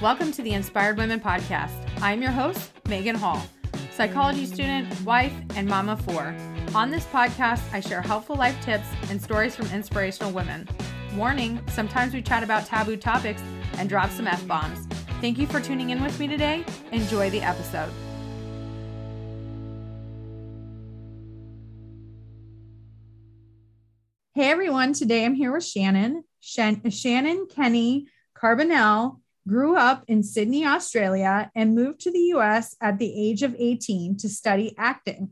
Welcome to the Inspired Women Podcast. I'm your host, Megan Hall, psychology student, wife, and mama four. On this podcast, I share helpful life tips and stories from inspirational women. Warning sometimes we chat about taboo topics and drop some F bombs. Thank you for tuning in with me today. Enjoy the episode. Hey everyone, today I'm here with Shannon. Shan- Shannon Kenny Carbonell grew up in Sydney, Australia, and moved to the US at the age of 18 to study acting.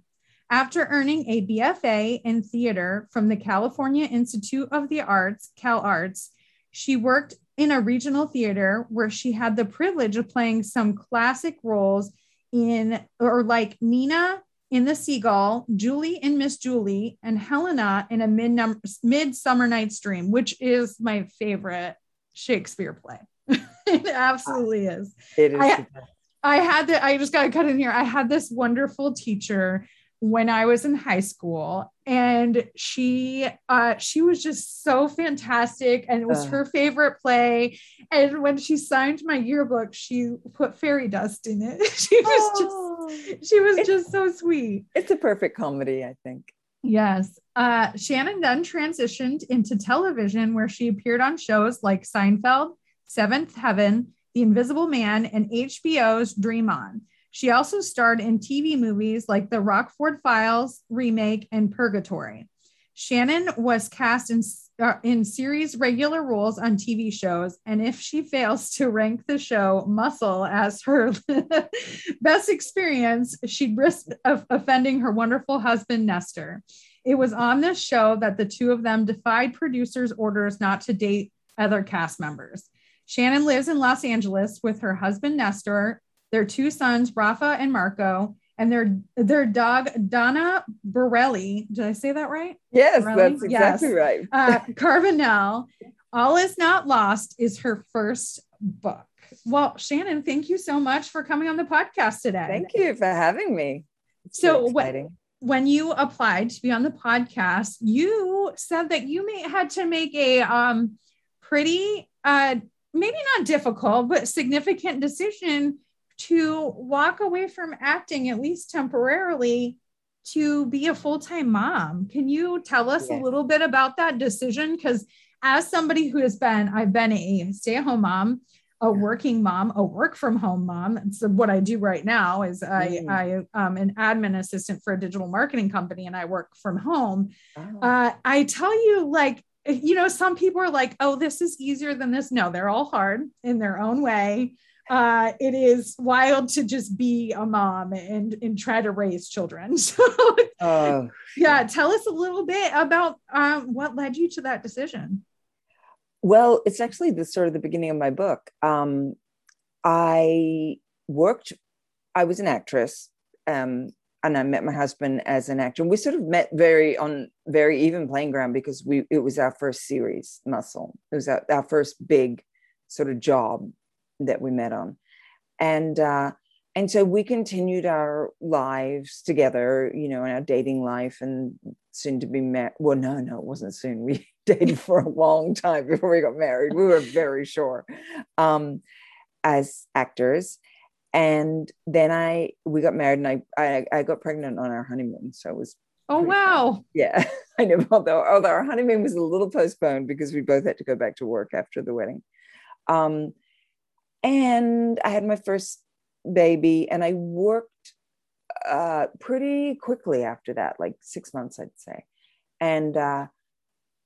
After earning a BFA in theater from the California Institute of the Arts, Cal Arts, she worked in a regional theater where she had the privilege of playing some classic roles in, or like Nina in The Seagull, Julie in Miss Julie, and Helena in a mid Midsummer Night's Dream, which is my favorite Shakespeare play. it absolutely is. It is. I, I had that. I just got to cut in here. I had this wonderful teacher when I was in high school, and she uh, she was just so fantastic, and it was uh, her favorite play. And when she signed my yearbook, she put fairy dust in it. she was oh, just she was just so sweet. It's a perfect comedy, I think. Yes. Uh, Shannon then transitioned into television, where she appeared on shows like Seinfeld, Seventh Heaven, The Invisible Man, and HBO's Dream On. She also starred in TV movies like The Rockford Files remake and Purgatory. Shannon was cast in, uh, in series regular roles on TV shows, and if she fails to rank the show Muscle as her best experience, she'd risk of offending her wonderful husband, Nestor. It was on this show that the two of them defied producers' orders not to date other cast members. Shannon lives in Los Angeles with her husband Nestor, their two sons Rafa and Marco, and their their dog Donna Borelli. Did I say that right? Yes, Borelli? that's exactly yes. right. uh, Carbonell, All Is Not Lost is her first book. Well, Shannon, thank you so much for coming on the podcast today. Thank you for having me. It's so when, when you applied to be on the podcast, you said that you may had to make a um pretty uh maybe not difficult, but significant decision to walk away from acting, at least temporarily, to be a full time mom. Can you tell us a little bit about that decision? Because as somebody who has been, I've been a stay at home mom, a working mom, a work from home mom. So what I do right now is I, mm. I am an admin assistant for a digital marketing company and I work from home. Oh. Uh, I tell you, like you know, some people are like, oh, this is easier than this. No, they're all hard in their own way. Uh, it is wild to just be a mom and and try to raise children. So, uh, yeah, tell us a little bit about um, what led you to that decision. Well, it's actually the sort of the beginning of my book. Um, I worked. I was an actress. Um, and I met my husband as an actor. We sort of met very on very even playing ground because we it was our first series, Muscle. It was our, our first big sort of job that we met on, and uh, and so we continued our lives together, you know, in our dating life, and soon to be married. Well, no, no, it wasn't soon. We dated for a long time before we got married. We were very sure um, as actors and then I we got married and I I, I got pregnant on our honeymoon, so it was oh wow. fun. yeah. I know although although our honeymoon was a little postponed because we both had to go back to work after the wedding, um, and I had my first baby and I worked uh, pretty quickly after that, like six months I'd say, and uh,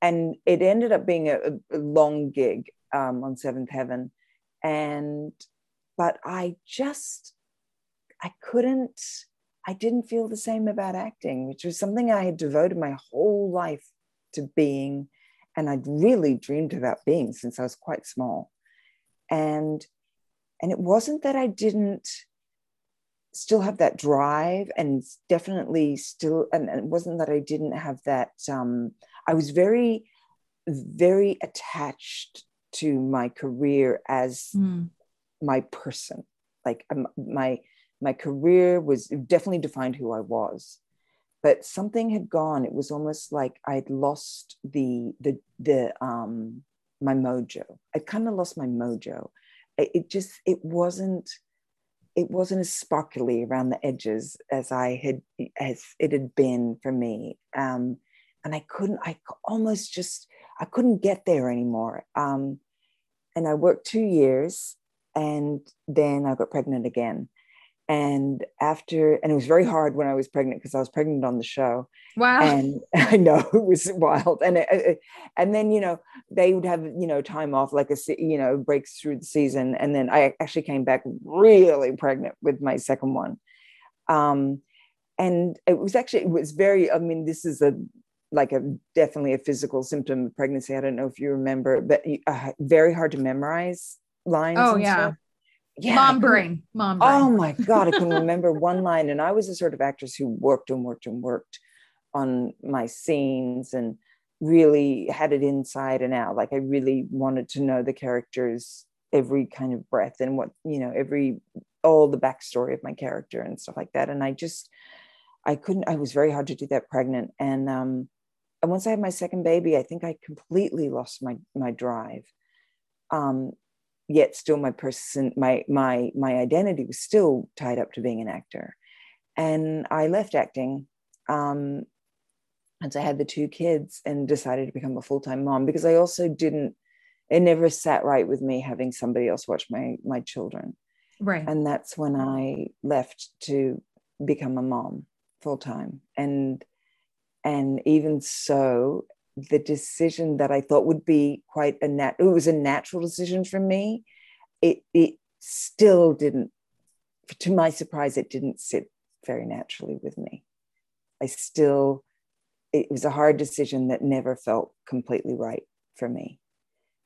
and it ended up being a, a long gig um, on Seventh Heaven, and but I just, I couldn't, I didn't feel the same about acting, which was something I had devoted my whole life to being. And I'd really dreamed about being since I was quite small. And, and it wasn't that I didn't still have that drive and definitely still, and, it wasn't that I didn't have that, um, I was very, very attached to my career as mm my person. Like um, my my career was definitely defined who i was. But something had gone. It was almost like i'd lost the the the um my mojo. I kind of lost my mojo. It just it wasn't it wasn't as sparkly around the edges as I had as it had been for me. Um, and I couldn't, I almost just I couldn't get there anymore. Um, and I worked two years and then I got pregnant again. And after and it was very hard when i was pregnant because i was pregnant on the show. Wow. And i know it was wild. And it, and then you know they would have you know time off like a you know breaks through the season. And then i actually came back really pregnant with my second one. Um and it was actually it was very i mean this is a like a definitely a physical symptom of pregnancy. I don't know if you remember but uh, very hard to memorize lines oh yeah stuff yeah, mom brain, mom brain. Oh my God, I can remember one line. And I was a sort of actress who worked and worked and worked on my scenes and really had it inside and out. Like I really wanted to know the characters, every kind of breath and what, you know, every, all the backstory of my character and stuff like that. And I just, I couldn't, I was very hard to do that pregnant. And, um, and once I had my second baby, I think I completely lost my, my drive. Um, yet still my person my my my identity was still tied up to being an actor. And i left acting um and so i had the two kids and decided to become a full-time mom because i also didn't it never sat right with me having somebody else watch my my children. Right. And that's when i left to become a mom full-time. And and even so the decision that I thought would be quite a nat it was a natural decision for me. It it still didn't, to my surprise, it didn't sit very naturally with me. I still, it was a hard decision that never felt completely right for me.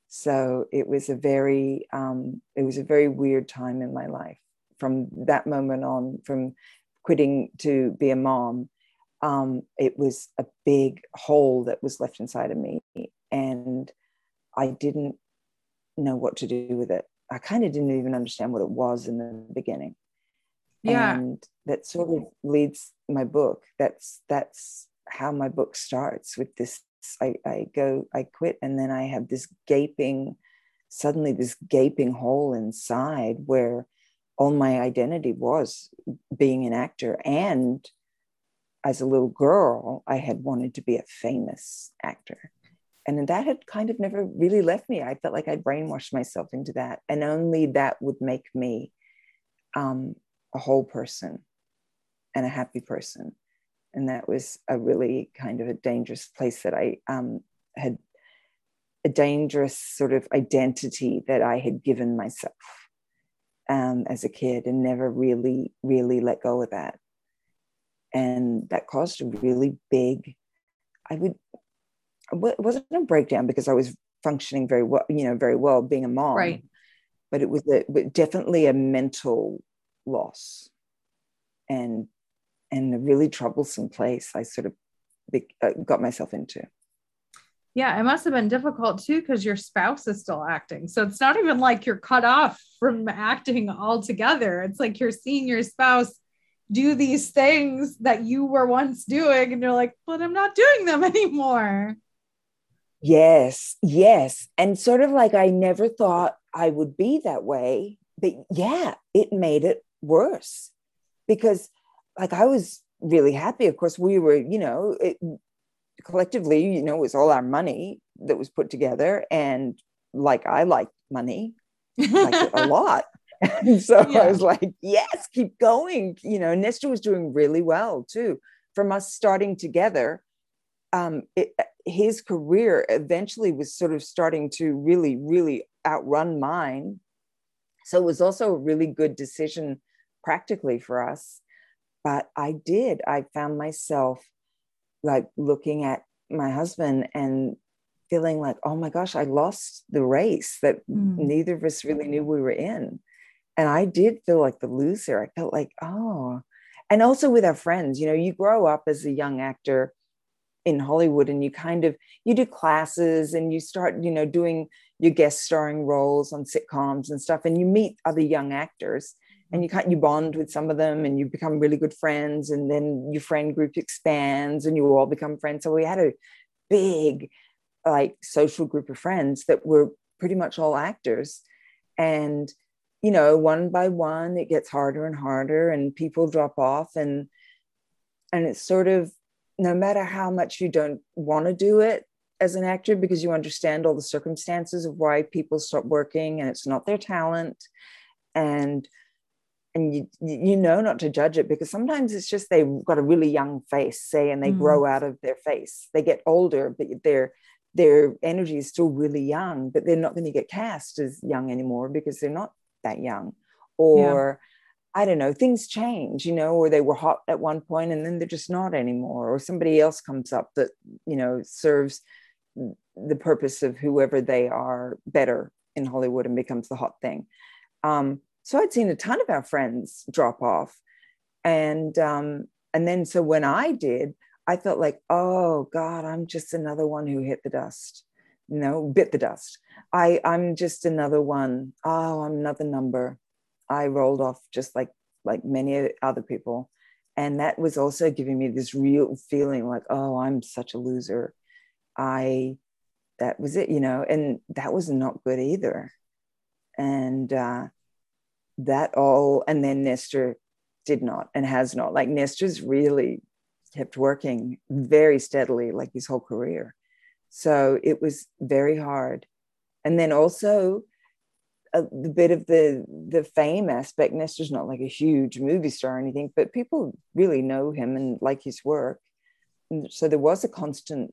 So it was a very, um, it was a very weird time in my life. From that moment on, from quitting to be a mom, um, it was a big hole that was left inside of me. And I didn't know what to do with it. I kind of didn't even understand what it was in the beginning. Yeah. And that sort of leads my book. That's that's how my book starts with this. I, I go, I quit, and then I have this gaping, suddenly this gaping hole inside where all my identity was being an actor and as a little girl, I had wanted to be a famous actor. And that had kind of never really left me. I felt like I'd brainwashed myself into that. And only that would make me um, a whole person and a happy person. And that was a really kind of a dangerous place that I um, had a dangerous sort of identity that I had given myself um, as a kid and never really, really let go of that and that caused a really big i would it wasn't a breakdown because i was functioning very well you know very well being a mom right. but it was a, definitely a mental loss and and a really troublesome place i sort of uh, got myself into. Yeah it must have been difficult too because your spouse is still acting. So it's not even like you're cut off from acting altogether. It's like you're seeing your spouse do these things that you were once doing and you're like but i'm not doing them anymore. Yes yes. And sort of like i never thought i would be that way but yeah it made it worse because like i was really happy. Of course we were you know it, collectively you know it was all our money that was put together and like i like money like a lot and so yeah. I was like, yes, keep going. You know, Nestor was doing really well too. From us starting together, um, it, his career eventually was sort of starting to really, really outrun mine. So it was also a really good decision practically for us. But I did, I found myself like looking at my husband and feeling like, oh my gosh, I lost the race that mm. neither of us really knew we were in and I did feel like the loser. I felt like, oh, and also with our friends, you know, you grow up as a young actor in Hollywood and you kind of you do classes and you start, you know, doing your guest starring roles on sitcoms and stuff, and you meet other young actors and you mm-hmm. can't you bond with some of them and you become really good friends and then your friend group expands and you all become friends. So we had a big like social group of friends that were pretty much all actors and you know, one by one, it gets harder and harder, and people drop off, and and it's sort of no matter how much you don't want to do it as an actor because you understand all the circumstances of why people stop working and it's not their talent and and you you know not to judge it because sometimes it's just they've got a really young face say and they mm. grow out of their face they get older but their their energy is still really young but they're not going to get cast as young anymore because they're not that young or yeah. i don't know things change you know or they were hot at one point and then they're just not anymore or somebody else comes up that you know serves the purpose of whoever they are better in hollywood and becomes the hot thing um, so I'd seen a ton of our friends drop off. And um, and then so when I did, I felt like, oh God, I'm just another one who hit the dust. You know, bit the dust. I, I'm just another one. Oh, I'm another number. I rolled off just like like many other people. And that was also giving me this real feeling like, oh, I'm such a loser. I that was it, you know, and that was not good either. And uh, that all, and then Nestor did not and has not. Like Nestor's really kept working very steadily, like his whole career. So it was very hard. And then also a, the bit of the the fame aspect. Nestor's not like a huge movie star or anything, but people really know him and like his work. And so there was a constant,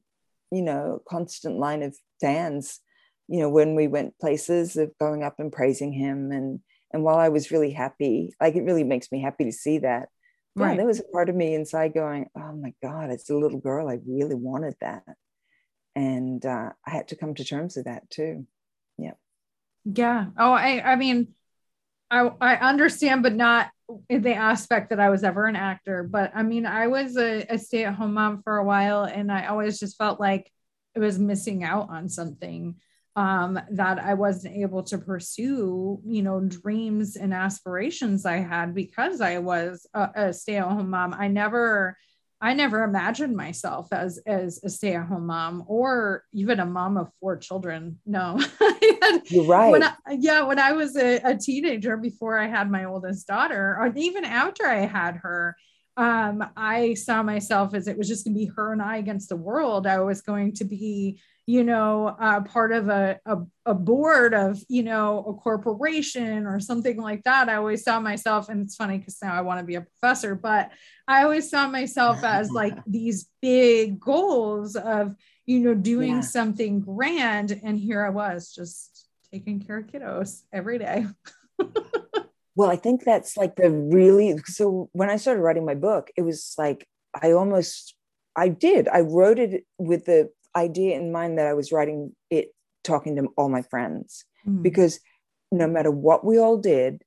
you know, constant line of fans. You know, when we went places of going up and praising him and and while I was really happy, like it really makes me happy to see that. Right. Yeah, there was a part of me inside going, "Oh my God, it's a little girl. I really wanted that," and uh, I had to come to terms with that too. Yeah. Yeah. Oh, I. I mean, I I understand, but not in the aspect that I was ever an actor. But I mean, I was a, a stay at home mom for a while, and I always just felt like it was missing out on something um, that I wasn't able to pursue, you know, dreams and aspirations I had because I was a, a stay-at-home mom. I never, I never imagined myself as as a stay-at-home mom or even a mom of four children. No, you're right. When I, yeah, when I was a, a teenager, before I had my oldest daughter, or even after I had her, um, I saw myself as it was just going to be her and I against the world. I was going to be you know, uh, part of a, a, a, board of, you know, a corporation or something like that. I always saw myself, and it's funny because now I want to be a professor, but I always saw myself as like these big goals of, you know, doing yeah. something grand. And here I was just taking care of kiddos every day. well, I think that's like the really, so when I started writing my book, it was like, I almost I did. I wrote it with the idea in mind that I was writing it talking to all my friends mm. because no matter what we all did,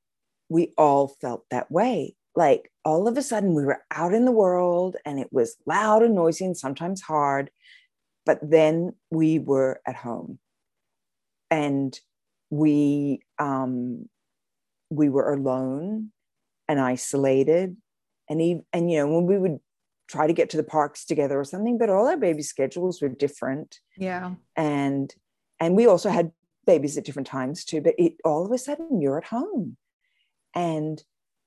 we all felt that way. Like all of a sudden, we were out in the world and it was loud and noisy and sometimes hard. But then we were at home and we um, we were alone and isolated and even, and you know when we would try to get to the parks together or something but all our baby schedules were different. Yeah. And and we also had babies at different times too but it all of a sudden you're at home. And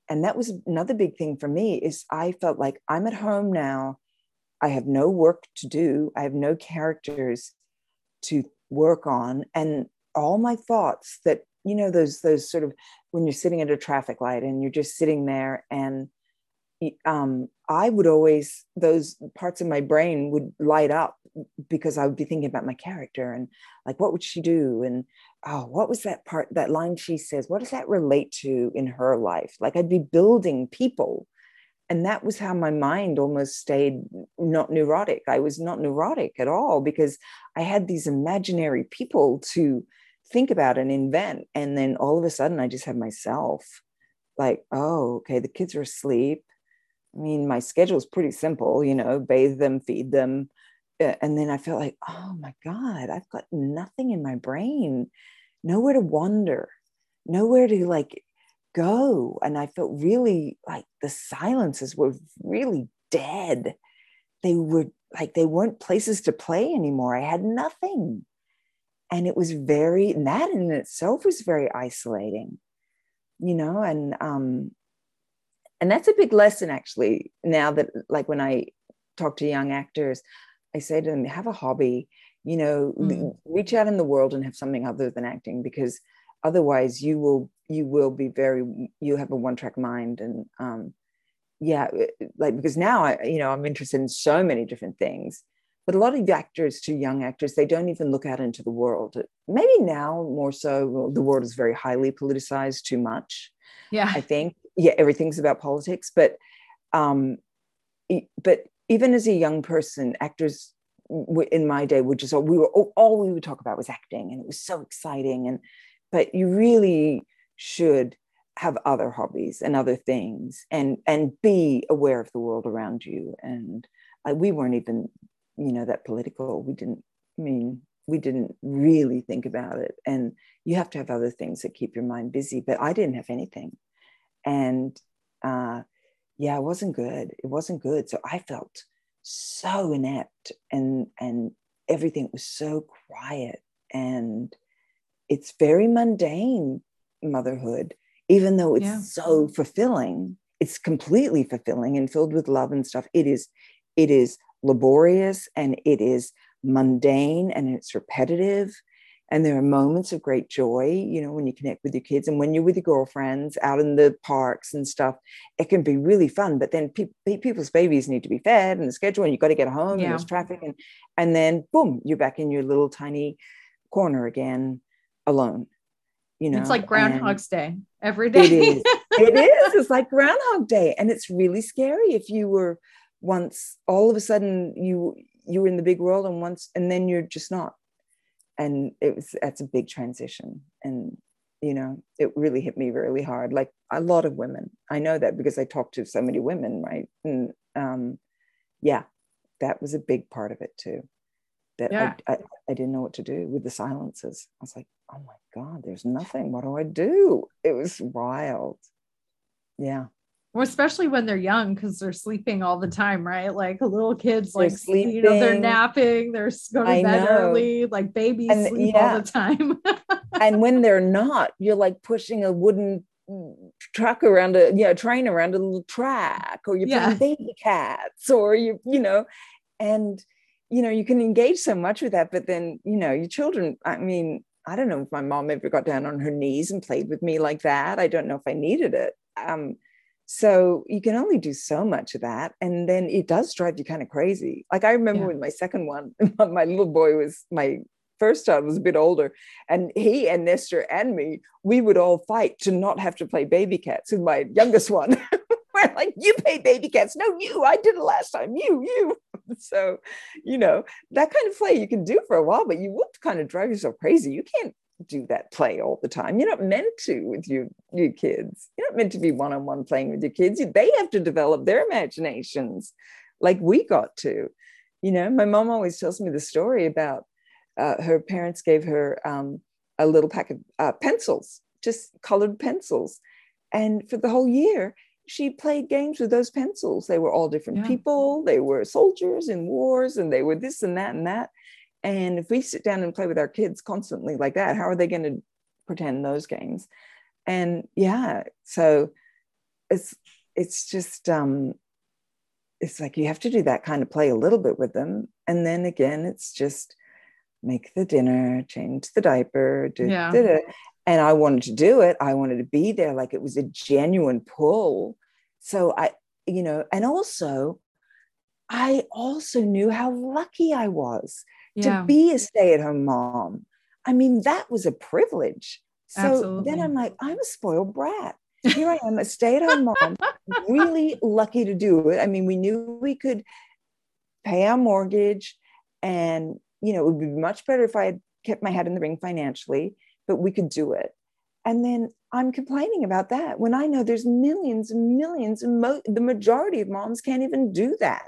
and that was another big thing for me is i felt like i'm at home now. I have no work to do. I have no characters to work on. And all my thoughts that you know those those sort of when you're sitting at a traffic light and you're just sitting there and um, I would always, those parts of my brain would light up because I would be thinking about my character and like, what would she do? And oh, what was that part, that line she says? What does that relate to in her life? Like, I'd be building people. And that was how my mind almost stayed not neurotic. I was not neurotic at all because I had these imaginary people to think about and invent. And then all of a sudden, I just had myself like, oh, okay, the kids are asleep I mean, my schedule is pretty simple, you know, bathe them, feed them. And then I felt like, oh my God, I've got nothing in my brain, nowhere to wander, nowhere to like go. And I felt really like the silences were really dead. They were like, they weren't places to play anymore. I had nothing. And it was very, and that in itself was very isolating. you know, and um, and that's a big lesson actually. Now that like when I talk to young actors, I say to them, have a hobby, you know, mm. reach out in the world and have something other than acting because otherwise you will you will be very you have a one track mind and um yeah like because now I you know I'm interested in so many different things but a lot of actors to young actors they don't even look out into the world maybe now more so the world is very highly politicized too much yeah i think yeah everything's about politics but um but even as a young person actors in my day would just we were all we would talk about was acting and it was so exciting and but you really should have other hobbies and other things and and be aware of the world around you. And uh, we weren't even you know that political. We didn't I mean we didn't really think about it. And you have to have other things that keep your mind busy but i didn't have anything and uh, yeah it wasn't good. It wasn't good. So i felt so inept and and everything was so quiet. And it's very mundane motherhood even though it's yeah. so fulfilling. It's completely fulfilling and filled with love and stuff. It is it is laborious and it is mundane and it's repetitive and there are moments of great joy you know when you connect with your kids and when you're with your girlfriends out in the parks and stuff it can be really fun but then pe- people's babies need to be fed and the schedule and you've got to get home yeah. and there's traffic and and then boom you're back in your little tiny corner again alone you know it's like groundhog's day every day. It is. It is. It's like groundhog day and it's really scary if you were once all of a sudden you you were in the big world and once and then you're just not and it was that's a big transition. And you know it really hit me really hard like a lot of women. I know that because i talked to so many women right? And um yeah that was a big part of it too that yeah. I, I, I didn't know what to do with the silences. I was like oh my god there's nothing. What do i do? It was wild. Yeah well, especially when they're young because they're sleeping all the time, right? Like little kids, they're like sleeping. you know, they're napping, they're going to bed early, like babies and, sleep yeah. all the time. and when they're not, you're like pushing a wooden truck around a know train around a little track, or you're yeah. playing baby cats, or you you know, and you know you can engage so much with that, but then you know your children. I mean, I don't know if my mom ever got down on her knees and played with me like that. I don't know if I needed it. Um, so you can only do so much of that. And then it does drive you kind of crazy. Like I remember yeah. with my second one, my little boy was my first child was a bit older, and he and Nestor and me, we would all fight to not have to play baby cats with my youngest one. We're like, you play baby cats. No, you, I did it last time. You, you. So, you know, that kind of play you can do for a while, but you would kind of drive yourself crazy. You can't do that play all the time. You're not meant to with your, your kids. You're not meant to be one on one playing with your kids. They have to develop their imaginations like we got to. You know, my mom always tells me the story about uh, her parents gave her um, a little pack of uh, pencils, just colored pencils. And for the whole year, she played games with those pencils. They were all different yeah. people. They were soldiers in wars, and they were this and that and that. And if we sit down and play with our kids constantly like that, how are they going to pretend those games? And yeah, so it's it's just um it's like you have to do that kind of play a little bit with them. And then again, it's just make the dinner, change the diaper, do, yeah. and I wanted to do it. I wanted to be there like it was a genuine pull. So I, you know, and also I also knew how lucky I was yeah. to be a stay-at-home mom. I mean, that was a privilege. So Absolutely. then I'm like, I'm a spoiled brat. Here I am, a stay-at-home mom, really lucky to do it. I mean, we knew we could pay our mortgage, and you know, it would be much better if I had kept my head in the ring financially, but we could do it. And then I'm complaining about that when I know there's millions and millions, and mo- the majority of moms can't even do that.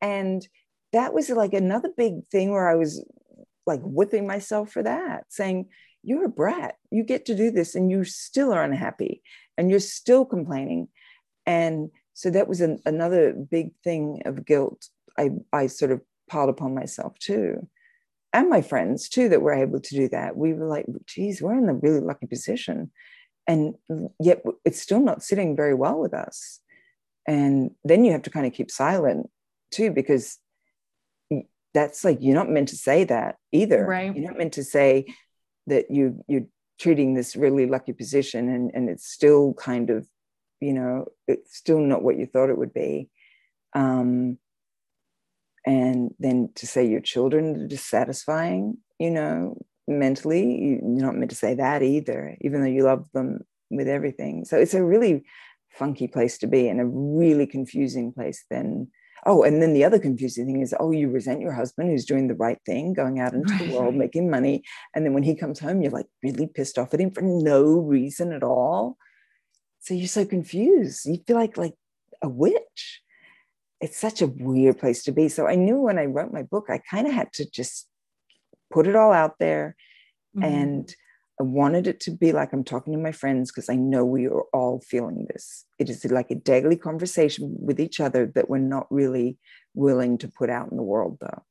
And that was like another big thing where I was like whipping myself for that, saying, You're a brat. You get to do this and you still are unhappy and you're still complaining. And so that was an, another big thing of guilt I, I sort of piled upon myself too. And my friends too that were able to do that. We were like, geez, we're in a really lucky position. and yet it's still not sitting very well with us and then you have to kind of keep silent too because that's like you're not meant to say that either. Right. You're not meant to say that you you're treating this really lucky position and and it's still kind of you know it's still not what you thought it would be. Um and then to say your children are dissatisfying you know mentally you're not meant to say that either even though you love them with everything. So it's a really funky place to be and a really confusing place then oh and then the other confusing thing is oh you resent your husband who's doing the right thing going out into right. the world making money and then when he comes home you're like really pissed off at him for no reason at all so you're so confused you feel like like a witch it's such a weird place to be so i knew when i wrote my book i kind of had to just put it all out there mm-hmm. and I wanted it to be like I'm talking to my friends because I know we are all feeling this. It is like a daily conversation with each other that we're not really willing to put out in the world, though.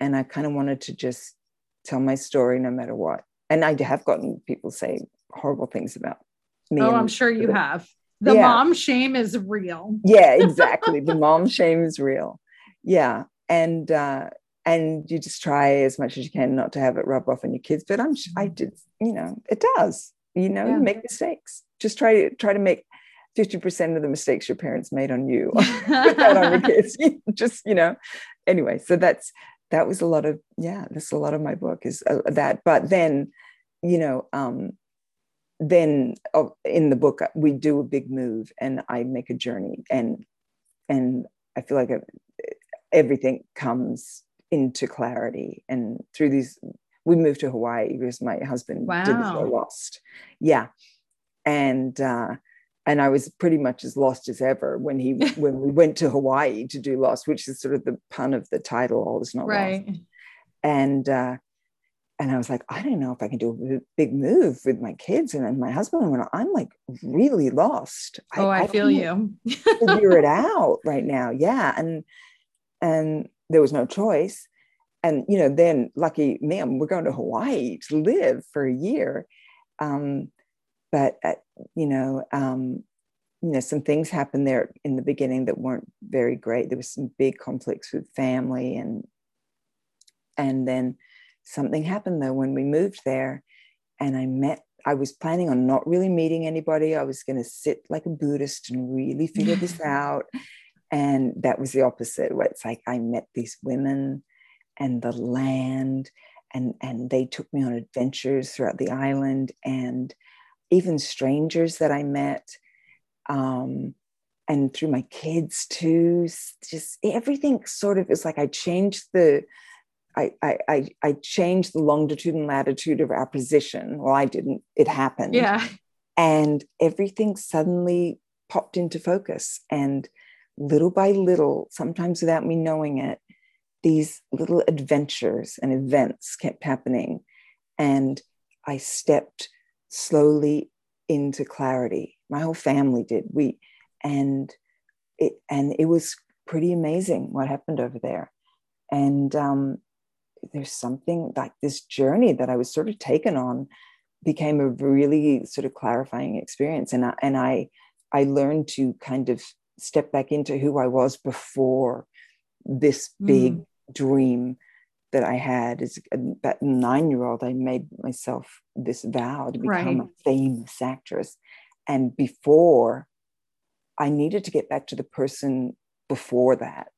And I kind of wanted to just tell my story no matter what. And I have gotten people say horrible things about me. Oh, I'm sure you have. The yeah. mom shame is real. Yeah, exactly. the mom shame is real. Yeah. And uh, and you just try as much as you can not to have it rub off on your kids. But I'm, I did, you know, it does. You know, yeah. you make mistakes. Just try to try to make fifty percent of the mistakes your parents made on you. Put that on your kids. just you know. Anyway, so that's that was a lot of yeah. That's a lot of my book is uh, that. But then, you know, um, then oh, in the book uh, we do a big move, and I make a journey, and and I feel like a, uh, everything comes into clarity and through these we moved to hawaii because my husband wow. did the lost yeah and uh and I was pretty much as lost as ever when he when we went to Hawaii to do Lost, which is sort of the pun of the title, All Is Not right. Lost. And uh, and I was like, I don't know if I can do a big move with my kids and then my husband. When I'm like really lost. Oh, I, I feel you. figure it out right now. Yeah, and and there was no choice. And, you know, then lucky me, we're going to Hawaii to live for a year. Um, but, uh, you know, um, you know, some things happened there in the beginning that weren't very great. There was some big conflicts with family and, and then something happened though when we moved there and I met I was planning on not really meeting anybody. I was going to sit like a Buddhist and really figure this out. And that was the opposite, where it's like I met these women and the land, and, and they took me on adventures throughout the island, and even strangers that I met. Um, and through my kids too, just everything sort of is like I changed the I, I, I changed the longitude and latitude of our position. Well, I didn't, it happened. Yeah. And everything suddenly popped into focus. And little by little, sometimes without me knowing it, these little adventures and events kept happening. And I stepped slowly into clarity. My whole family did. We and it and it was pretty amazing what happened over there. And um, there's something like this journey that I was sort of taken on became a really sort of clarifying experience. And I, and I I learned to kind of step back into who I was before this big mm. dream that I had as a nine year old. I made myself this vow to become right. a famous actress. And before, I needed to get back to the person before that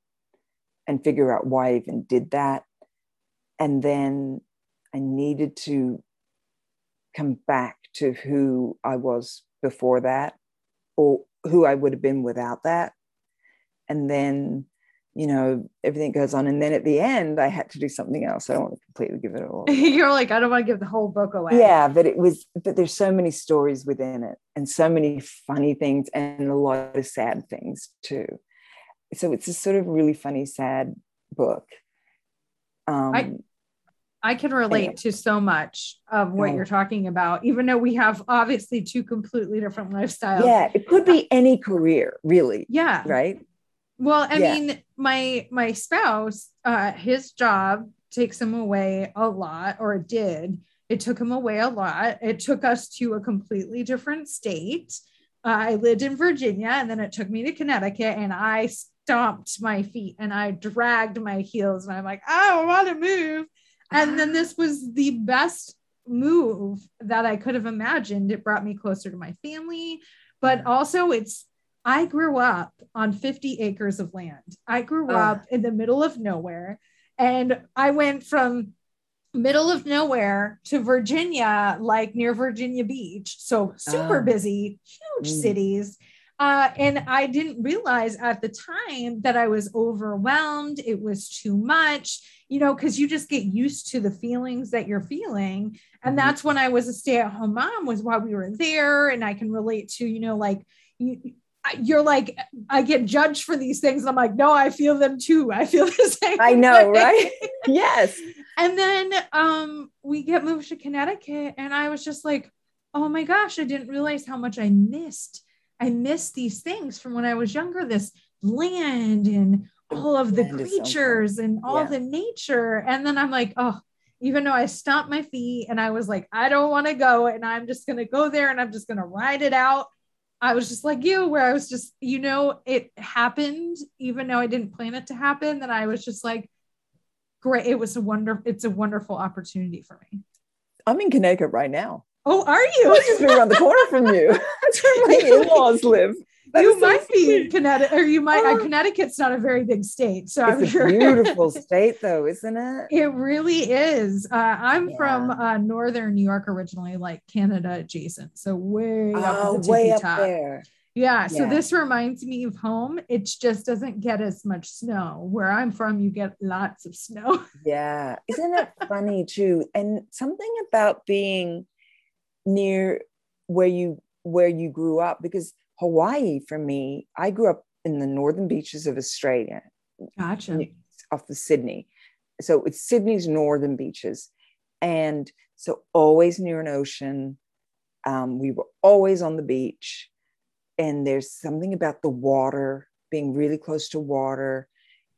and figure out why I even did that. And then I needed to come back to who I was before that or who I would have been without that. And then, you know, everything goes on. And then at the end, I had to do something else. I don't want to completely give it all. You're like, I don't want to give the whole book away. Yeah, but it was, but there's so many stories within it and so many funny things and a lot of sad things too. So it's a sort of really funny, sad book. Um, I, I can relate to so much of what you're talking about, even though we have obviously two completely different lifestyles. Yeah, it could be any career, really. Yeah. Right. Well, I yeah. mean, my my spouse, uh, his job takes him away a lot, or it did, It took him away a lot. It took us to a completely different state. Uh, I lived in Virginia and then it took me to Connecticut and I stomped my feet and I dragged my heels and I'm like, I don't want to move. And then this was the best move that I could have imagined. It brought me closer to my family, but also it's I grew up on 50 acres of land. I grew up in the middle of nowhere and I went from middle of nowhere to Virginia, like near Virginia Beach. So super uh, busy, huge mm. cities. Uh, and I didn't realize at the time that I was overwhelmed. It was too much, you know, because you just get used to the feelings that you're feeling. And mm-hmm. that's when I was a stay at home mom, was while we were there. And I can relate to, you know, like you, you're like, I get judged for these things. And I'm like, no, I feel them too. I feel the same. I know, way. right? yes. And then um, we get moved to Connecticut, and I was just like, oh my gosh, I didn't realize how much I missed. I missed these things from when I was younger. This land and all of the creatures and all yeah. the nature. And then I'm like, oh, even though I stomped my feet and I was like, I don't want to go, and I'm just gonna go there and I'm just gonna ride it out I was just like you, where I was just, you know, it happened, even though I didn't plan it to happen. That I was just like, great. It was a wonderful, it's a wonderful opportunity for me. I'm in Connecticut right now. Oh, are you? I just around the corner from you. That's where my in-laws live. That you might so be in Connecticut, or you might. Uh, Connecticut's not a very big state, so I'm sure. beautiful state, though, isn't it? It really is. Uh, I'm yeah. from uh, northern New York originally, like Canada adjacent, so way up oh, the way up top. there. Yeah, yeah, so this reminds me of home. It just doesn't get as much snow. Where I'm from, you get lots of snow. yeah, isn't it funny too? And something about being near where you where you grew up because Hawaii for me, I grew up in the northern beaches of Australia. Gotcha. Off of Sydney. So it's Sydney's northern beaches. And so always near an ocean. Um, we were always on the beach. And there's something about the water, being really close to water.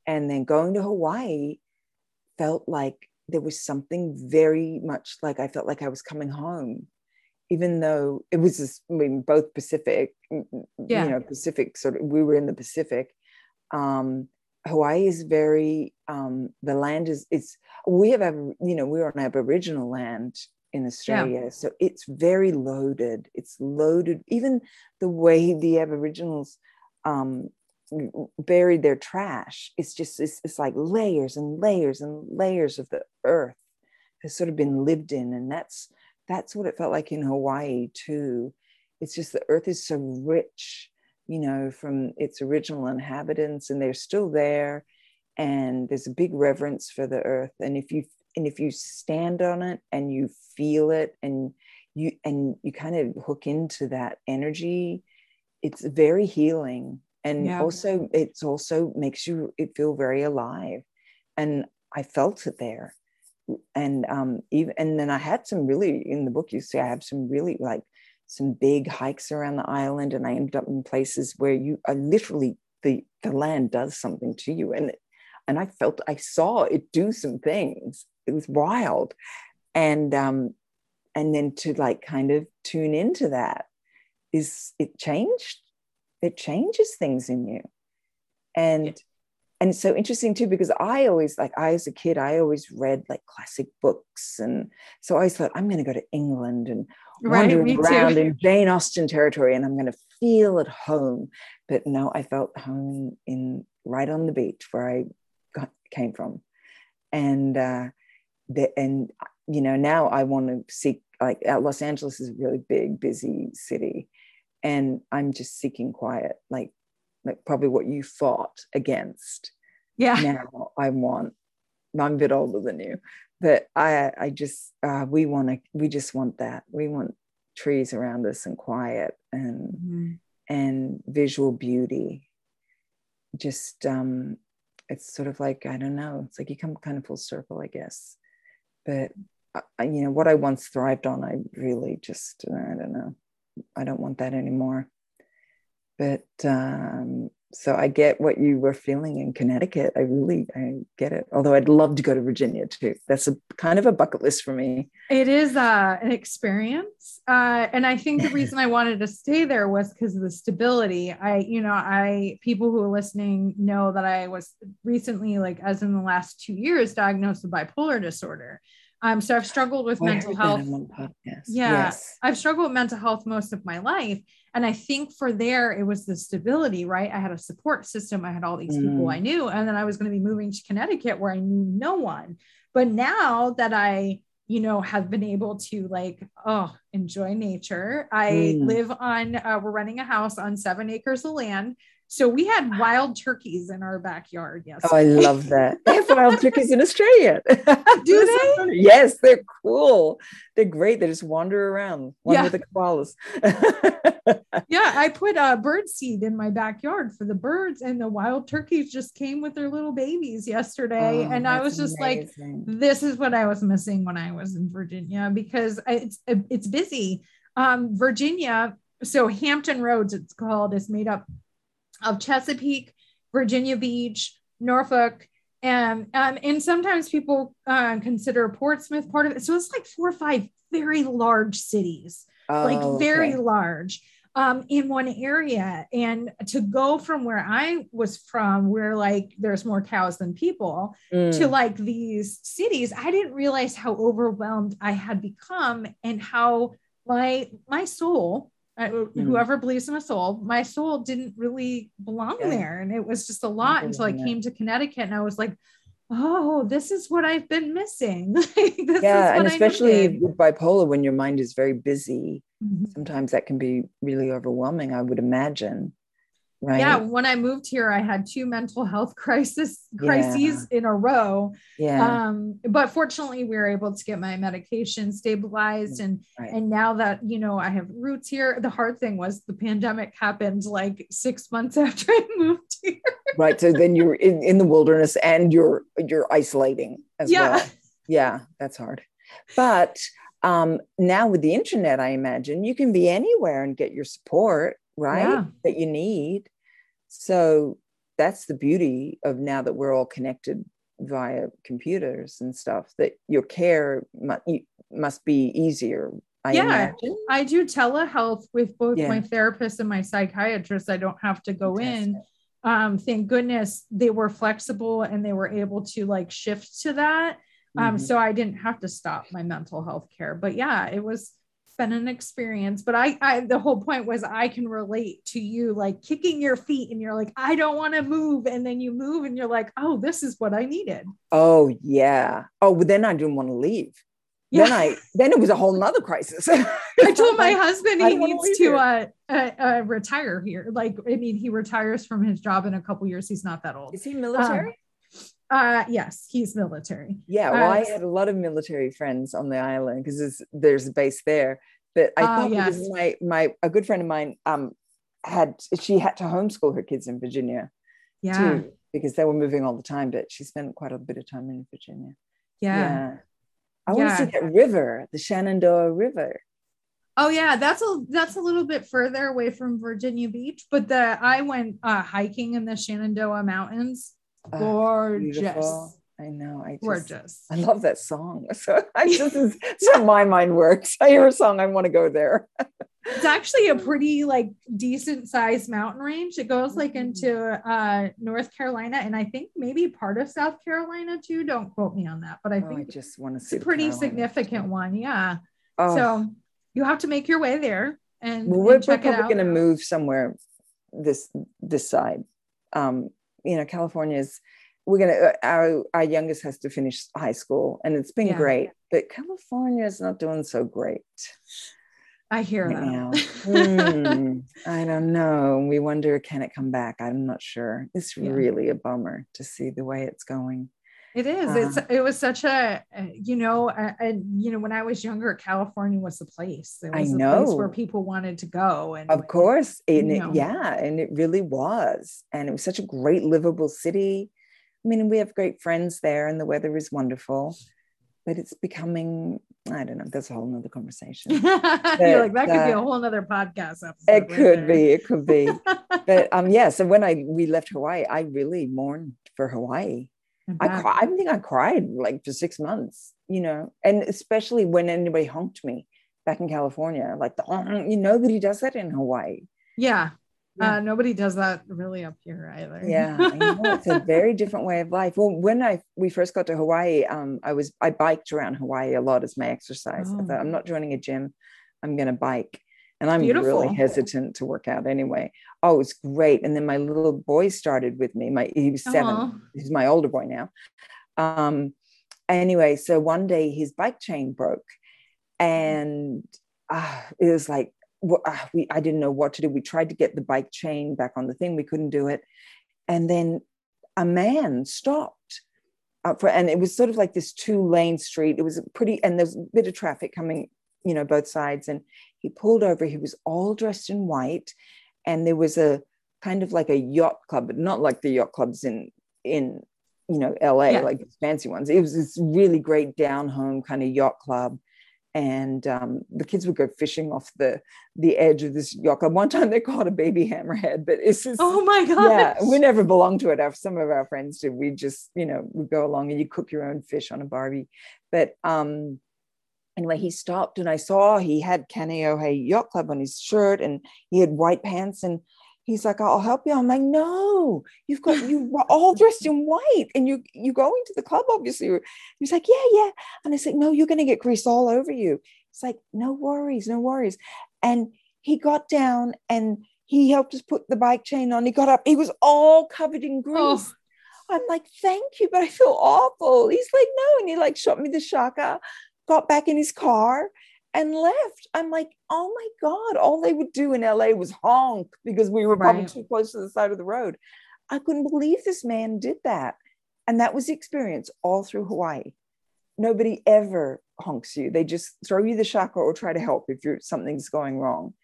And then going to Hawaii felt like there was something very much like I felt like I was coming home even though it was just, I mean, both Pacific, yeah. you know, Pacific sort of, we were in the Pacific. Um, Hawaii is very, um, the land is, it's, we have, you know, we're on Aboriginal land in Australia. Yeah. So it's very loaded. It's loaded. Even the way the Aboriginals um, buried their trash, it's just, it's, it's like layers and layers and layers of the earth has sort of been lived in. And that's, that's what it felt like in Hawaii too. It's just the earth is so rich, you know, from its original inhabitants, and they're still there. And there's a big reverence for the earth. And if you and if you stand on it and you feel it and you and you kind of hook into that energy, it's very healing. And yeah. also it's also makes you it feel very alive. And I felt it there and um, even and then I had some really in the book. You see, I have some really like some big hikes around the island, and I ended up in places where you are literally the the land does something to you, and and I felt I saw it do some things. It was wild, and um, and then to like kind of tune into that is it changed. It changes things in you, and and so interesting too because i always like i as a kid i always read like classic books and so i always thought i'm going to go to england and right, wander around in jane austen territory and i'm going to feel at home. But no i felt home in right on the beach where i got, came from. And uh the, and you know now i want to seek like uh, los angeles is a really big busy city and i'm just seeking quiet like like probably what you fought against. Yeah. Now I want. I'm a bit older than you, but I I just uh, we want to we just want that. We want trees around us and quiet and mm-hmm. and visual beauty. Just um, it's sort of like I don't know. It's like you come kind of full circle, I guess. But I, you know what I once thrived on, I really just I don't know. I don't want that anymore but um, so I get what you were feeling in Connecticut. I really I get it. Although I'd love to go to Virginia too. That's a kind of a bucket list for me. It is uh, an experience, uh, and I think the reason I wanted to stay there was because of the stability. I, you know, I people who are listening know that I was recently, like as in the last two years, diagnosed with bipolar disorder. Um, so I've struggled with oh, mental health. Yeah, yes. I've struggled with mental health most of my life. And I think for there, it was the stability, right? I had a support system. I had all these mm. people I knew. And then I was going to be moving to Connecticut where I knew no one. But now that I, you know, have been able to like, oh, enjoy nature, I mm. live on, uh, we're renting a house on seven acres of land. So we had wild turkeys in our backyard. Yes. Oh, I love that. They have wild turkeys in Australia. Do they? yes, they're cool. They're great. They just wander around. One yeah. the koalas. yeah, I put a bird seed in my backyard for the birds, and the wild turkeys just came with their little babies yesterday. Oh, and I was just amazing. like, this is what I was missing when I was in Virginia because it's it's busy. Um, Virginia, so Hampton Roads, it's called, is made up of Chesapeake, Virginia Beach, Norfolk, and um, and sometimes people uh, consider Portsmouth part of it. So it's like four or five very large cities, oh, like very okay. large um, in one area. And to go from where I was from, where like there's more cows than people, mm. to like these cities, I didn't realize how overwhelmed I had become and how my my soul mm-hmm. whoever believes in a soul, my soul didn't really belong yeah. there. And it was just a lot until I came to Connecticut and I was like, oh, this is what I've been missing. yeah. And especially with bipolar, when your mind is very busy, mm-hmm. sometimes that can be really overwhelming, I would imagine. Right. Yeah, when I moved here, I had two mental health crisis crises yeah. in a row. Yeah. Um, but fortunately, we were able to get my medication stabilized, and right. and now that you know I have roots here, the hard thing was the pandemic happened like six months after I moved here. right. So then you're in, in the wilderness and you're you're isolating as yeah. well. Yeah, that's hard. But um, now with the internet, I imagine you can be anywhere and get your support right yeah. that you need so that's the beauty of now that we're all connected via computers and stuff that your care must be easier I yeah, imagine. I do telehealth with both yeah. my therapist and my psychiatrist. I don't have to go Fantastic. in. Um, thank goodness they were flexible and they were able to like shift to that. Um, mm-hmm. so I didn't have to stop my mental health care. But yeah, it was been an experience but I, I the whole point was i can relate to you like kicking your feet and you're like i don't want to move and then you move and you're like oh this is what i needed. Oh yeah. Oh but then i didn't want to leave. Yeah. then i then it was a whole nother crisis. I told my husband he needs to uh, uh, uh, retire here. Like i mean he retires from his job in a couple years. He's not that old. Is he military? Um, uh, yes, he's military. Yeah, well, uh, I had a lot of military friends on the island because there's, there's a base there. But I uh, think yes. because my my a good friend of mine um had she had to homeschool her kids in Virginia, yeah, too, because they were moving all the time. But she spent quite a bit of time in Virginia. Yeah, yeah. I yeah. want to see that river, the Shenandoah River. Oh yeah, that's a that's a little bit further away from Virginia Beach, but the I went uh, hiking in the Shenandoah Mountains Gorgeous. Oh, I know. I just, gorgeous. I love that song. So I just it's how my mind works. I hear a song, I want to go there. it's actually a pretty like decent sized mountain range. It goes like mm-hmm. into uh North Carolina and I think maybe part of South Carolina too. Don't quote me on that, but I oh, think I just want to see a pretty Carolina significant too. one. Yeah. Oh. So you have to make your way there and, well, we're, we're probably going to move somewhere this this side um you know, California's we're gonna uh, our our youngest has to finish high school and it's been yeah. great, but California is not doing so great. I hear right now. mm, I don't know. We wonder, can it come back? I'm not sure. It's yeah. really a bummer to see the way it's going. It is. Uh, it's it was such a you know a, a, you know when I was younger, California was the place. It was I know place where people wanted to go, and of course, and it, yeah, and it really was, and it was such a great livable city. I mean, we have great friends there, and the weather is wonderful, but it's becoming I don't know. That's a whole nother conversation. You're like that could uh, be a whole nother podcast episode. It right could there. be. It could be. but um, yeah. So when I we left Hawaii, I really mourned for Hawaii. I cry, I think I cried like for six months, you know, and especially when anybody honked me back in California, like the you know nobody does that in Hawaii. Yeah. Yeah. Uh, nobody does that really up here either. yeah, it's a very different way of life. Well, when I we first got to Hawaii, um, I was I biked around Hawaii a lot as my exercise. Oh. I thought I'm not joining a gym, I'm going to bike, and I'm Beautiful. really hesitant to work out anyway. Oh, it's great. And then my little boy started with me. My he was 7 Aww. He's my older boy now. Um, anyway, so one day his bike chain broke, and uh, it was like uh, we I didn't know what to do. We tried to get the bike chain back on the thing. We couldn't do it. And then a man stopped for, and it was sort of like this two lane street. It was pretty, and there's a bit of traffic coming, you know, both sides. And he pulled over. He was all dressed in white, and there was a kind of like a yacht club, but not like the yacht clubs in in you know LA, yeah. like fancy ones. It was this really great down home kind of yacht club and um, the kids would go fishing off the the edge of this yacht club. One time they caught a baby hammerhead, but it's just oh my god, yeah, we never belonged to it. Our, some of our friends did. We just you know would go along and you cook your own fish on a barbie. But um, anyway, he stopped and I saw he had Kaneohe Yacht Club on his shirt and he had white pants and he's like, I'll help you. I'm like, no, you've got you were all dressed in white and you you going to the club, obviously. He's like, yeah, yeah. And I said, no, you're gonna get grease all over you. It's like, no worries, no worries. And he got down and he helped us put the bike chain on. He got up, he was all covered in oh. grease. Oh. I'm like, thank you, but I feel awful. He's like, no, and he like shot me the shaka, got back in his car and left. I'm like, oh my God, all they would do in LA was honk because we were probably right. too close to the side of the road. I couldn't believe this man did that. And that was the experience all through Hawaii. Nobody ever honks you. They just throw you the shaka or try to help if you're something's going wrong.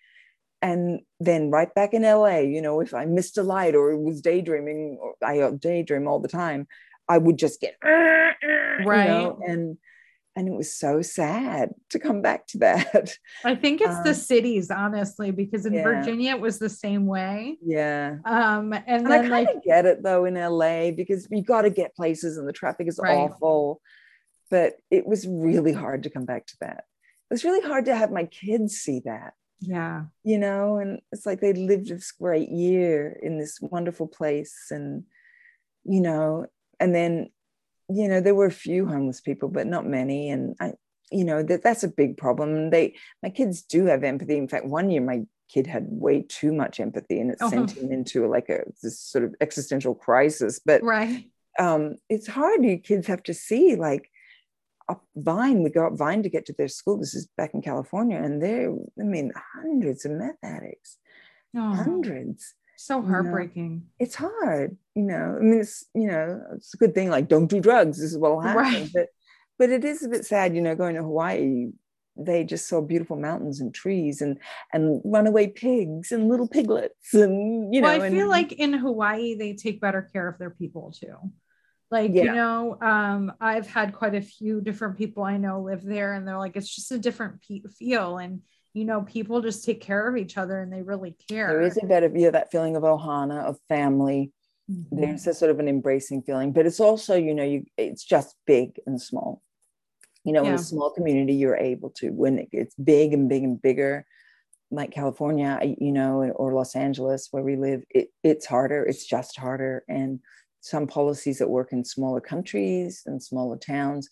And then right back in LA, you know, if I missed a light or was daydreaming, or I daydream all the time, I would just get right. You know, and and it was so sad to come back to that. I think it's um, the cities, honestly, because in yeah. Virginia it was the same way. Yeah. Um, and, and then I kind of like, get it though in LA because you got to get places and the traffic is right. awful. But it was really hard to come back to that. It was really hard to have my kids see that. Yeah. You know, and it's like they lived this great year in this wonderful place and you know, and then you know there were a few homeless people but not many and i you know that that's a big problem. They my kids do have empathy. In fact one year my kid had way too much empathy and it oh. sent him into like a this sort of existential crisis. But right. um it's hard. You kids have to see like up vine. We go up vine to get to their school. This is back in california and they're i mean hundreds of meth addicts. Oh. hundreds so heartbreaking you know, it's hard you know i mean it's you know it's a good thing like don't do drugs this is what will happen right. but but it is a bit sad you know going to hawaii they just saw beautiful mountains and trees and and runaway pigs and little piglets and you know well, i feel and, like in hawaii they take better care of their people too like yeah. you know um i've had quite a few different people i know live there and they're like it's just a different feel and you know, people just take care of each other and they really care. There is a bit of yeah, that feeling of ohana, of family. Mm-hmm. There's a sort of an embracing feeling, but it's also, you know, you it's just big and small. You know, yeah. in a small community, you're able to. When it gets big and big and bigger, like California, you know, or Los Angeles, where we live, it, it's harder. It's just harder. And some policies that work in smaller countries and smaller towns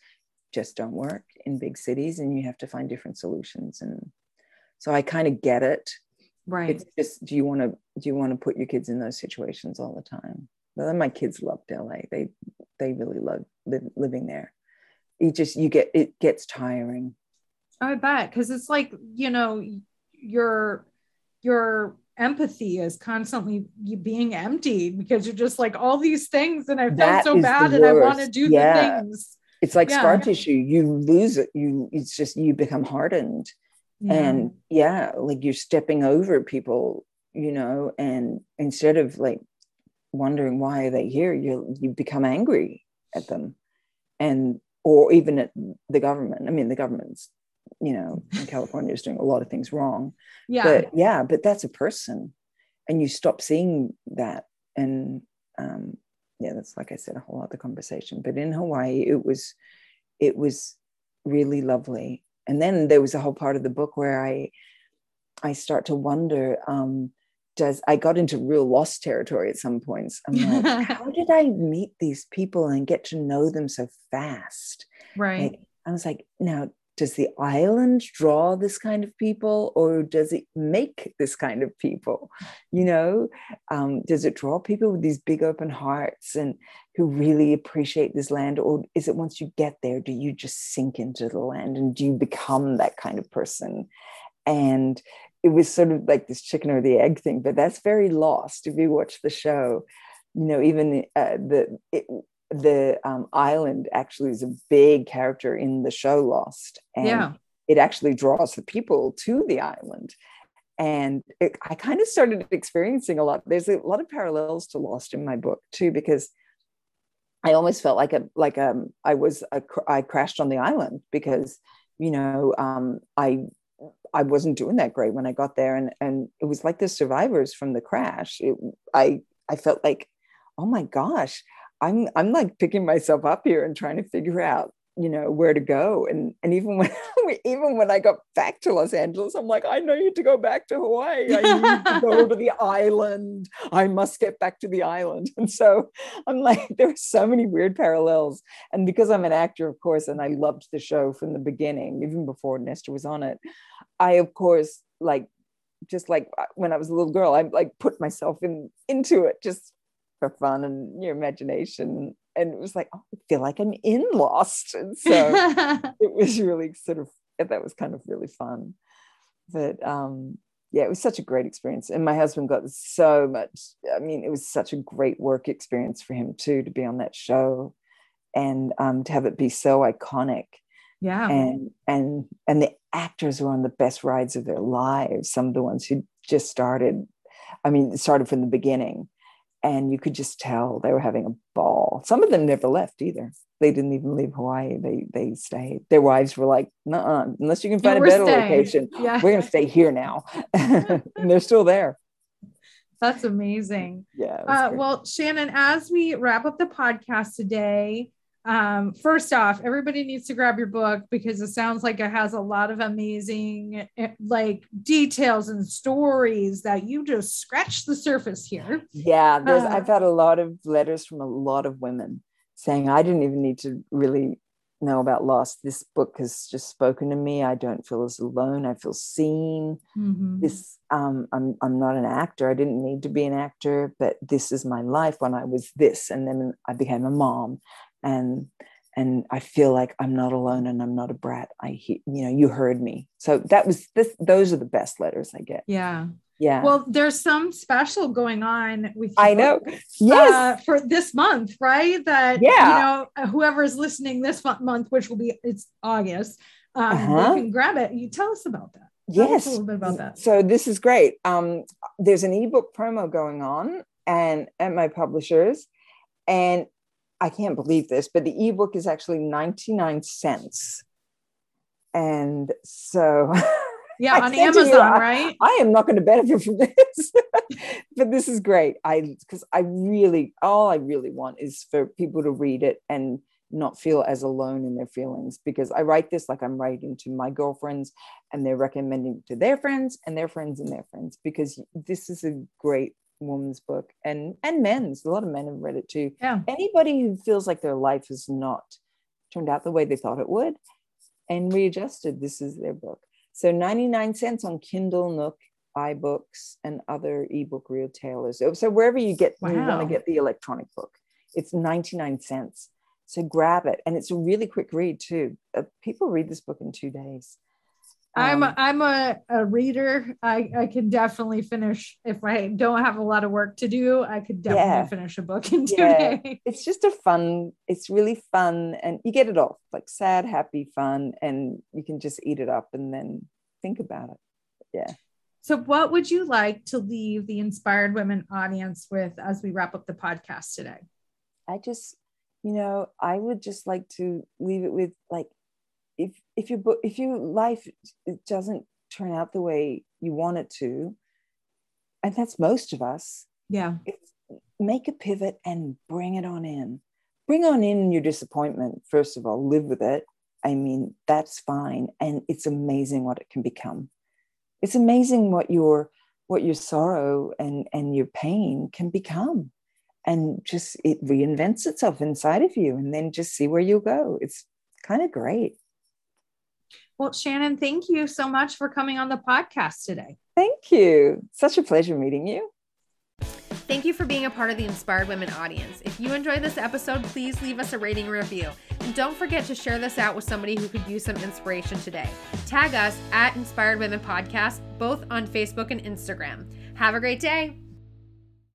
just don't work in big cities, and you have to find different solutions. And so I kind of get it. Right. It's just do you want to do you want to put your kids in those situations all the time? Well, my kids loved LA. They they really love living there. You just you get it gets tiring. I bet because it's like you know your your empathy is constantly being emptied because you're just like all these things and I felt so bad and I want to do yeah. the things. It's like yeah. scar tissue. You lose it. You it's just you become hardened yeah. and yeah like you're stepping over people you know and instead of like wondering why are they here you you become angry at them and or even at the government. I mean, the government's, you know, in California is doing a lot of things wrong. Yeah. But yeah, but that's a person. And you stop seeing that. And um, yeah, that's like I said, a whole other conversation. But in Hawaii, it was it was really lovely. And then there was a whole part of the book where I I start to wonder, um, does I got into real lost territory at some points. I'm like, how did I meet these people and get to know them so fast? Right. Like, I was like, now does the island draw this kind of people or does it make this kind of people? You know um, does it draw people with these big open hearts and who really appreciate this land or is it once you get there do you just sink into the land and do you become that kind of person? And it was sort of like this chicken or the egg thing but that's very lost if you watch the show. You know even uh, the it, the um, island actually is a big character in the show Lost, and yeah. it actually draws the people to the island. And it, I kind of started experiencing a lot. There's a lot of parallels to Lost in my book too, because I almost felt like a like um I was a, I crashed on the island because you know um, I I wasn't doing that great when I got there, and and it was like the survivors from the crash. It, I I felt like, oh my gosh, I'm I'm like picking myself up here and trying to figure out you know where to go. And and even when even when I got back to Los Angeles I'm like I need to go back to Hawaii. I need to go to the island. I must get back to the island. And so I'm like there are so many weird parallels. And because I'm an actor of course and I loved the show from the beginning even before Nestor was on it I of course like just like uh, when I was a little girl I like put myself in into it just for fun and your imagination. And it was like, oh, I feel like I'm in Lost. And so it was really sort of, that was kind of really fun. But um, yeah, it was such a great experience. And my husband got so much, I mean, it was such a great work experience for him too, to be on that show and um, to have it be so iconic. Yeah. And, and, and the actors were on the best rides of their lives. Some of the ones who just started, I mean, started from the beginning and you could just tell they were having a ball. Some of them never left either. They didn't even leave Hawaii. They they stayed. Their wives were like, "No, unless you can find yeah, a better staying. location, yeah. we're going to stay here now." and they're still there. That's amazing. Yeah. Uh, well, Shannon, as we wrap up the podcast today, um, first off, everybody needs to grab your book because it sounds like it has a lot of amazing eh, like details and stories that you just scratched the surface here. Yeah, there's uh, I've had a lot of letters from a lot of women saying I didn't even need to really know about Lost. This book has just spoken to me. I don't feel as alone. I feel seen. Mm-hmm. This um, I'm I'm not an actor. I didn't need to be an actor, but this is my life when I was this, and then I became a mom, and and I feel like I'm not alone and I'm not a brat. I you know you heard me. So that was this. Those are the best letters I get. Yeah. Yeah. Well, there's some special going on with I know. Yes. Uh, for this month, right? That yeah. you know whoever is listening this month, which will be it's August, um, uh-huh. you can grab it. You tell us about that. Tell yes. a little bit about that. So this is great. Um, there's an ebook promo going on, and at my publishers, and I can't believe this, but the ebook is actually 99 cents. And so yeah, on Amazon, you, right? I, I, am not going to benefit from this, but this is great. I because I really all I really want is for people to read it and not feel as alone in their feelings because I write this like I'm writing to my girlfriends and they're recommending to their friends and their friends and their friends because this is a great woman's book and and men's a lot of men have read it too. Yeah. Anybody who feels like their life has not turned out the way they thought it would and readjusted this is their book. So 99 cents on kindle nook ibooks and other ebook retailers. So, so wherever you get wow. you want to get the electronic book it's 99 cents. So grab it. And it's a really quick read too. Uh, people read this book in two days um, I'm a, a reader. I, I can definitely finish if I don't have a lot of work to do. I could definitely yeah. finish a book in two yeah. days. It's just a fun. It's really fun, and you get it all like sad, happy, fun, and you can just eat it up and then think about it. Yeah. So, what would you like to leave the inspired women audience with as we wrap up the podcast today? I just you know, I would just like to leave it with like, if if your if your life doesn't turn out the way you want it to, and that's most of us. Yeah. Make a pivot and bring it on in. Bring on in your disappointment. First of all, live with it. I mean, that's fine, and it's amazing what it can become. It's amazing what your what your sorrow and and your pain can become and just it reinvents itself inside of you and then just see where you go it's kind of great well shannon thank you so much for coming on the podcast today thank you such a pleasure meeting you Thank you for being a part of the Inspired Women audience. If you enjoyed this episode, please leave us a rating review. And don't forget to share this out with somebody who could use some inspiration today. Tag us at Inspired Women Podcast, both on Facebook and Instagram. Have a great day.